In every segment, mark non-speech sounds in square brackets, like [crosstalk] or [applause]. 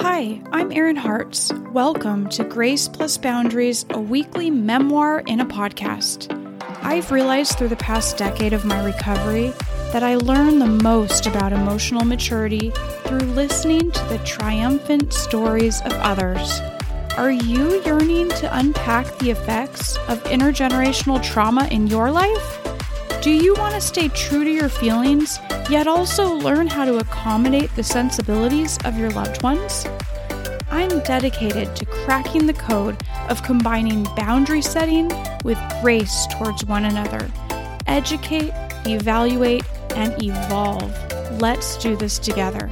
Hi, I'm Erin Hartz. Welcome to Grace Plus Boundaries, a weekly memoir in a podcast. I've realized through the past decade of my recovery that I learn the most about emotional maturity through listening to the triumphant stories of others. Are you yearning to unpack the effects of intergenerational trauma in your life? Do you want to stay true to your feelings, yet also learn how to accommodate the sensibilities of your loved ones? I'm dedicated to cracking the code of combining boundary setting with grace towards one another. Educate, evaluate, and evolve. Let's do this together.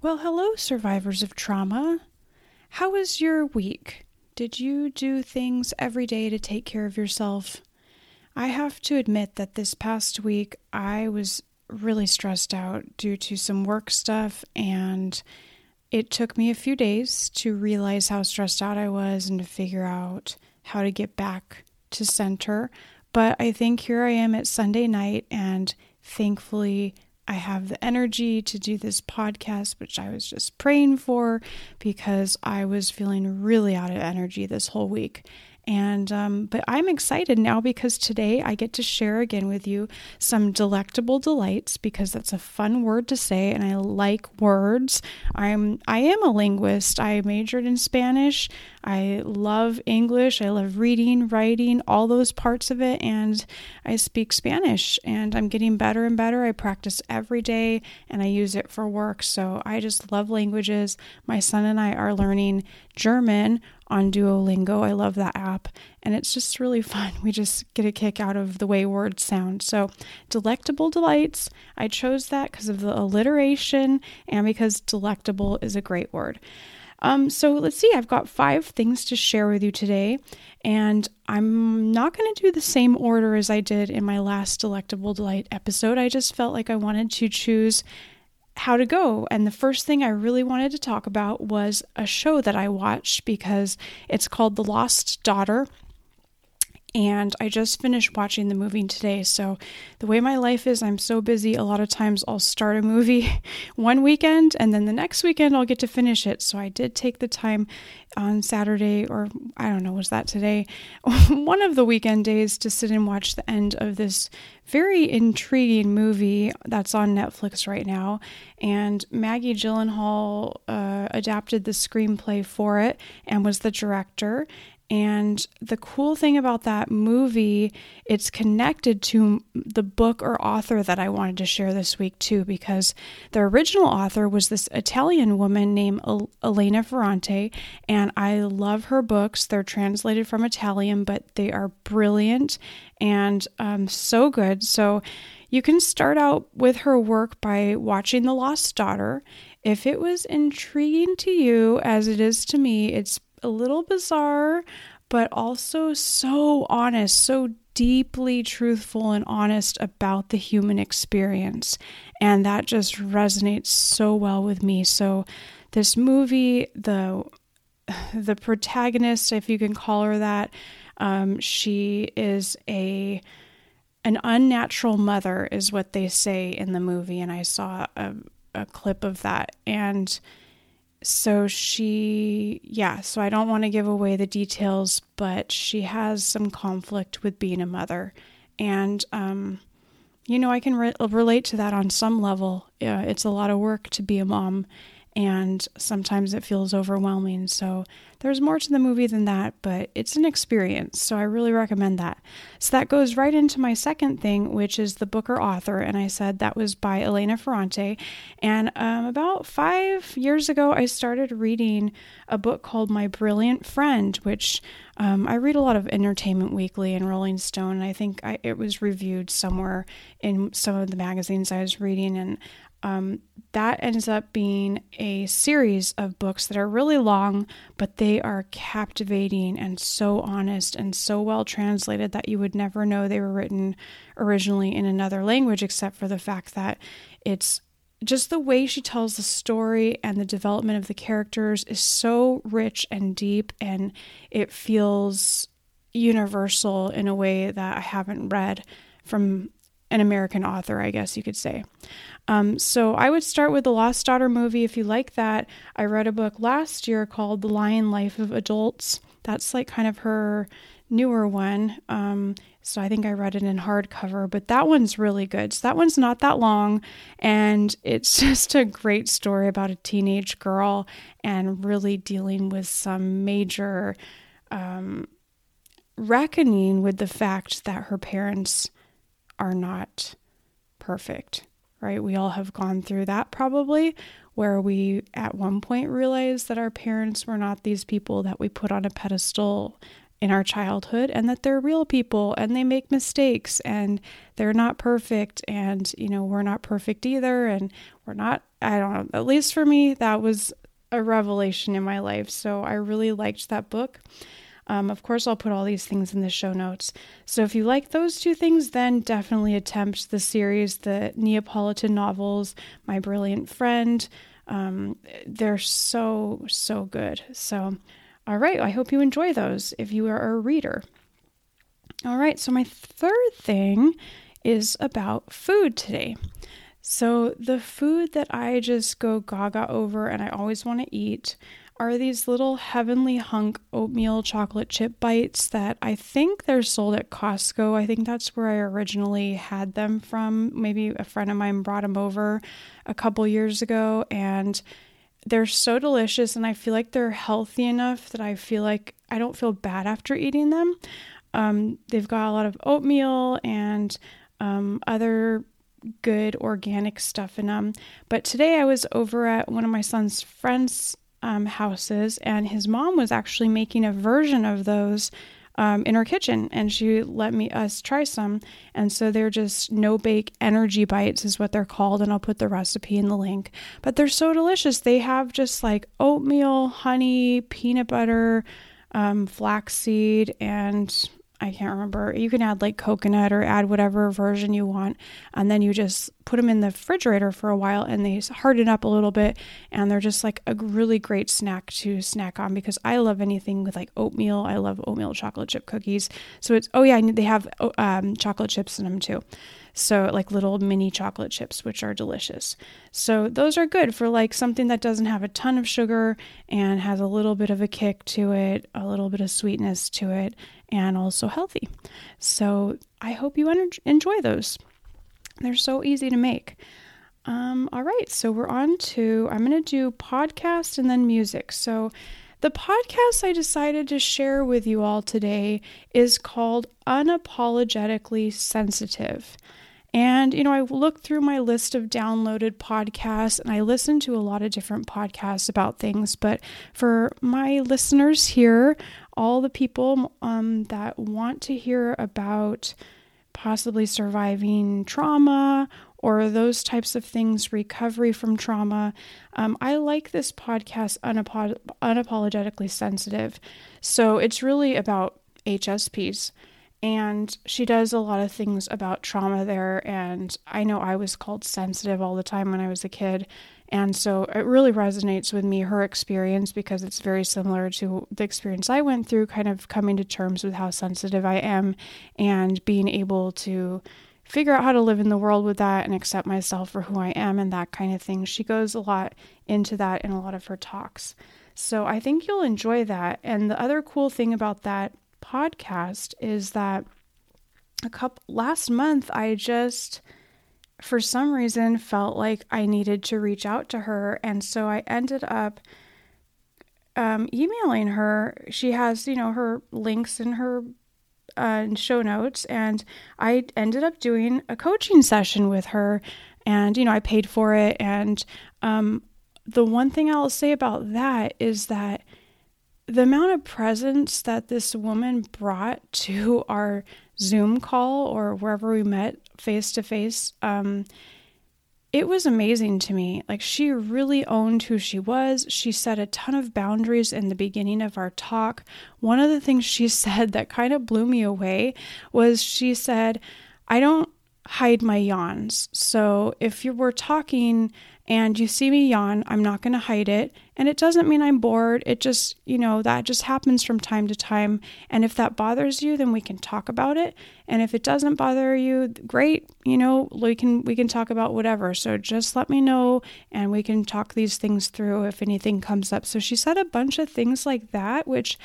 Well, hello, survivors of trauma. How was your week? Did you do things every day to take care of yourself? I have to admit that this past week I was really stressed out due to some work stuff, and it took me a few days to realize how stressed out I was and to figure out how to get back to center. But I think here I am at Sunday night, and thankfully, I have the energy to do this podcast, which I was just praying for because I was feeling really out of energy this whole week. And, um, but I'm excited now because today I get to share again with you some delectable delights because that's a fun word to say and I like words. I'm, I am a linguist. I majored in Spanish. I love English. I love reading, writing, all those parts of it. And I speak Spanish and I'm getting better and better. I practice every day and I use it for work. So I just love languages. My son and I are learning German on Duolingo. I love that app and it's just really [laughs] fun. We just get a kick out of the way words sound. So, delectable delights, I chose that because of the alliteration and because delectable is a great word. Um, so let's see, I've got five things to share with you today, and I'm not going to do the same order as I did in my last Delectable Delight episode. I just felt like I wanted to choose how to go. And the first thing I really wanted to talk about was a show that I watched because it's called The Lost Daughter and I just finished watching the movie today. So, the way my life is, I'm so busy. A lot of times I'll start a movie [laughs] one weekend and then the next weekend I'll get to finish it. So, I did take the time on Saturday, or I don't know, was that today? [laughs] one of the weekend days to sit and watch the end of this very intriguing movie that's on Netflix right now. And Maggie Gyllenhaal uh, adapted the screenplay for it and was the director. And the cool thing about that movie, it's connected to the book or author that I wanted to share this week too, because the original author was this Italian woman named Elena Ferrante, and I love her books. They're translated from Italian, but they are brilliant and um, so good. So you can start out with her work by watching The Lost Daughter. If it was intriguing to you, as it is to me, it's a little bizarre, but also so honest, so deeply truthful and honest about the human experience. And that just resonates so well with me. So this movie, the [sighs] the protagonist, if you can call her that, um, she is a an unnatural mother, is what they say in the movie, and I saw a, a clip of that, and so she, yeah, so I don't want to give away the details, but she has some conflict with being a mother. And, um, you know, I can re- relate to that on some level. Uh, it's a lot of work to be a mom, and sometimes it feels overwhelming. So there's more to the movie than that, but it's an experience. So I really recommend that. So that goes right into my second thing, which is the book or author. And I said that was by Elena Ferrante. And um, about five years ago, I started reading a book called My Brilliant Friend, which um, I read a lot of Entertainment Weekly and Rolling Stone. And I think I, it was reviewed somewhere in some of the magazines I was reading. And um, that ends up being a series of books that are really long, but they are captivating and so honest and so well translated that you would never know they were written originally in another language, except for the fact that it's just the way she tells the story and the development of the characters is so rich and deep, and it feels universal in a way that I haven't read from an American author, I guess you could say. Um, so I would start with the Lost Daughter movie if you like that. I read a book last year called The Lying Life of Adults. That's like kind of her newer one. Um, so I think I read it in hardcover, but that one's really good. So that one's not that long, and it's [laughs] just a great story about a teenage girl and really dealing with some major um, reckoning with the fact that her parents are not perfect, right? We all have gone through that probably, where we at one point realized that our parents were not these people that we put on a pedestal in our childhood and that they're real people and they make mistakes and they're not perfect and you know we're not perfect either and we're not I don't know at least for me that was a revelation in my life so I really liked that book um, of course, I'll put all these things in the show notes. So if you like those two things, then definitely attempt the series, the Neapolitan novels, My Brilliant Friend. Um, they're so, so good. So, all right, I hope you enjoy those if you are a reader. All right, so my third thing is about food today. So, the food that I just go gaga over and I always want to eat are these little heavenly hunk oatmeal chocolate chip bites that I think they're sold at Costco. I think that's where I originally had them from. Maybe a friend of mine brought them over a couple years ago and they're so delicious and I feel like they're healthy enough that I feel like I don't feel bad after eating them. Um, they've got a lot of oatmeal and um, other good organic stuff in them. But today I was over at one of my son's friends' um, houses, and his mom was actually making a version of those um, in her kitchen, and she let me us try some. And so they're just no bake energy bites, is what they're called, and I'll put the recipe in the link. But they're so delicious. They have just like oatmeal, honey, peanut butter, um, flaxseed, and I can't remember. You can add like coconut or add whatever version you want. And then you just put them in the refrigerator for a while and they harden up a little bit. And they're just like a really great snack to snack on because I love anything with like oatmeal. I love oatmeal chocolate chip cookies. So it's, oh yeah, they have oh, um, chocolate chips in them too. So, like little mini chocolate chips, which are delicious. So, those are good for like something that doesn't have a ton of sugar and has a little bit of a kick to it, a little bit of sweetness to it, and also healthy. So, I hope you enjoy those. They're so easy to make. Um, all right, so we're on to, I'm going to do podcast and then music. So, the podcast I decided to share with you all today is called Unapologetically Sensitive. And, you know, I looked through my list of downloaded podcasts and I listened to a lot of different podcasts about things. But for my listeners here, all the people um, that want to hear about possibly surviving trauma or those types of things, recovery from trauma, um, I like this podcast, Unap- Unapologetically Sensitive. So it's really about HSPs and she does a lot of things about trauma there. And i know i was called sensitive all the time when i was a kid. And so it really resonates with me her experience because it's very similar to the experience i went through kind of coming to terms with how sensitive i am and being able to figure out how to live in the world with that and accept myself for who i am and that kind of thing. She goes a lot into that in a lot of her talks. So i think you'll enjoy that. And the other cool thing about that podcast is that a couple last month I just for some reason felt like I needed to reach out to her and so I ended up um, emailing her. She has, you know, her links in her uh, show notes, and I ended up doing a coaching session with her, and you know, I paid for it. And um, the one thing I'll say about that is that the amount of presence that this woman brought to [laughs] our Zoom call or wherever we met face to face, it was amazing to me. Like, she really owned who she was. She set a ton of boundaries in the beginning of our talk. One of the things she [laughs] said that kind of blew me away was she said, I don't hide my yawns. So if you were talking and you see me yawn, I'm not going to hide it. And it doesn't mean I'm bored. It just, you know, that just happens from time to time. And if that bothers you, then we can talk about it. And if it doesn't bother you, great, you know, we can we can talk about whatever. So just let me know and we can talk these things through if anything comes up. So she said a bunch of things like that, which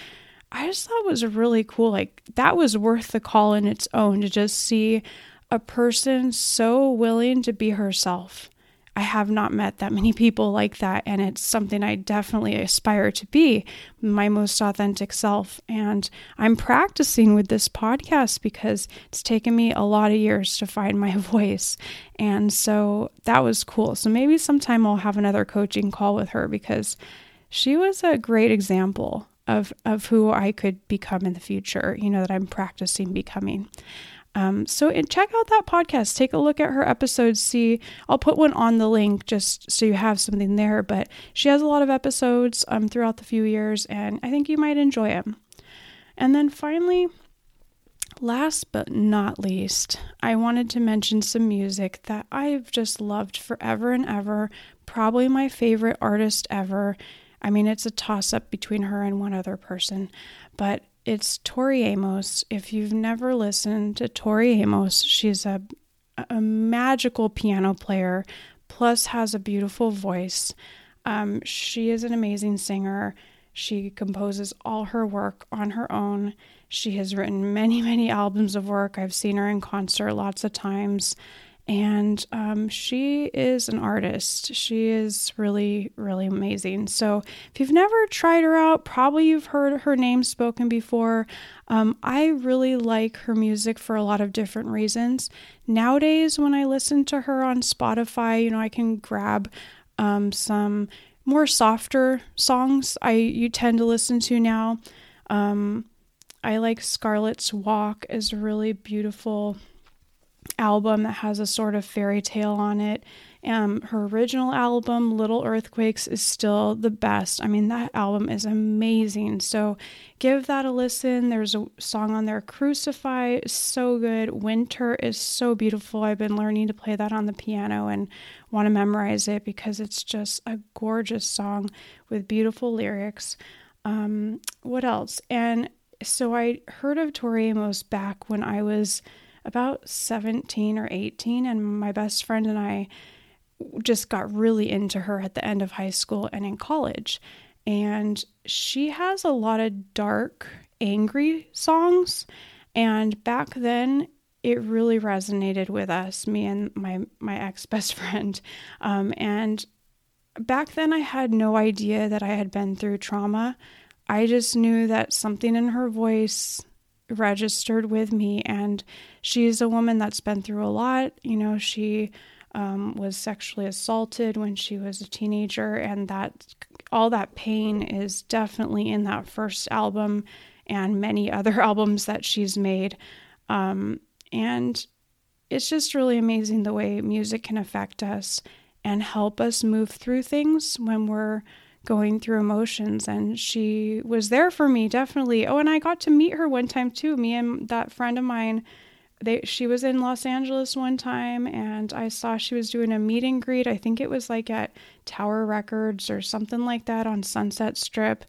I just thought was really cool. Like that was worth the call in its own to just see a person so willing to be herself I have not met that many people like that, and it's something I definitely aspire to be my most authentic self. And I'm practicing with this podcast because it's taken me a lot of years to find my [laughs] voice. And so that was cool. So maybe sometime I'll have another coaching call with her because she was a great example of, of who I could become in the future, you know, that I'm practicing becoming. Um, so check out that podcast. Take a look at her episodes. See, I'll put one on the link just so you have something there. But she has a lot of episodes um, throughout the few years, and I think you might enjoy them. And then finally, last but not least, I wanted to mention some music that I've just loved forever and ever. Probably my favorite artist ever. I mean, it's a toss up between her and one other person, but it's Tori Amos. If you've never listened to Tori Amos, she's a a magical piano player, plus has a beautiful voice. Um, she is an amazing singer. She composes all her work on her own. She has written many, many albums of work. I've seen her in concert lots of times and um, she is an artist. She is really, really amazing. So, if you've never tried her out, probably you've heard her name spoken before. Um, I really like her music for a lot of different reasons. Nowadays, when I listen to her on Spotify, you know, I can grab um, some more softer songs I you tend to listen to now. Um, I like Scarlet's Walk is really beautiful album that has A Sorta Fairytale on it. Um, her original album, Little Earthquakes, is still the best. I mean, that album is amazing. So give that a listen. There's a song on there, Crucify, so good. Winter is so beautiful. I've been learning to play that on the piano and want to memorize it because it's just a gorgeous song with beautiful lyrics. Um, what else? And so I heard of Tori Amos back when I was about 17 or 18, and my best friend and I just got really into her at the end of high school and in college. And she has a lot of dark, angry songs. And back then, it really resonated with us, me and my my ex best [laughs] friend. Um, and back then, I had no idea that I had been through trauma. I just knew that something in her voice registered with me. And she's a woman that's been through a lot. You know, she um, was sexually assaulted when she was a teenager, and that all that pain is definitely in that first album and many [laughs] other albums that she's made. Um, and it's just really amazing the way music can affect us and help us move through things when we're going through emotions and she was there for me definitely. Oh and i got to meet her one time too. Me and that friend of mine they she was in los angeles one time and i saw she was doing a meet and greet. I think it was like at tower records or something like that on sunset strip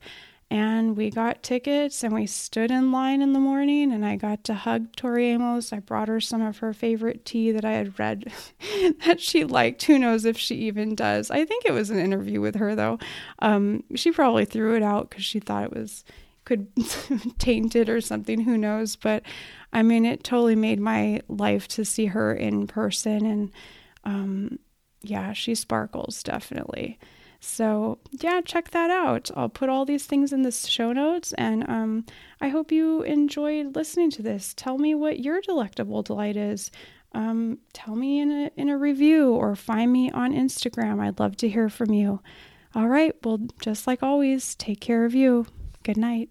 and we got tickets and we stood in line in the morning and I got to hug Tori Amos. I brought her some of her favorite tea that I had read [laughs] that she liked. Who knows if she even does? I think it was an interview with her though. Um, she probably threw it out because she thought it was could [laughs] taint it or something. Who knows? But I mean, it totally made my life to see her in person and um, yeah, she sparkles definitely. So, yeah, check that out. I'll put all these things in the show notes, and um, I hope you enjoyed listening to this. Tell me what your delectable delight is. Um, tell me in a, in a review or find me on Instagram. I'd love to hear from you. All right, well, just like always, take care of you. Good night.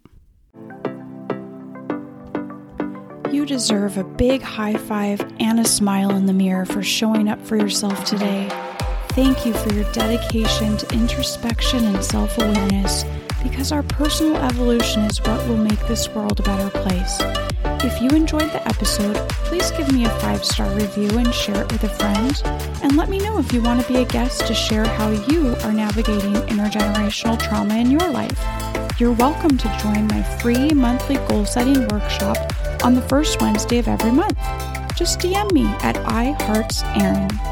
You deserve a big high five and a smile in the mirror for showing up for yourself today. Thank you for your dedication to introspection and self awareness because our personal evolution is what will make this world a better place. If you enjoyed the episode, please give me a five star review and share it with a friend. And let me know if you want to be a guest to share how you are navigating intergenerational trauma in your life. You're welcome to join my free monthly goal setting workshop on the first Wednesday of every month. Just DM me at iheartserin.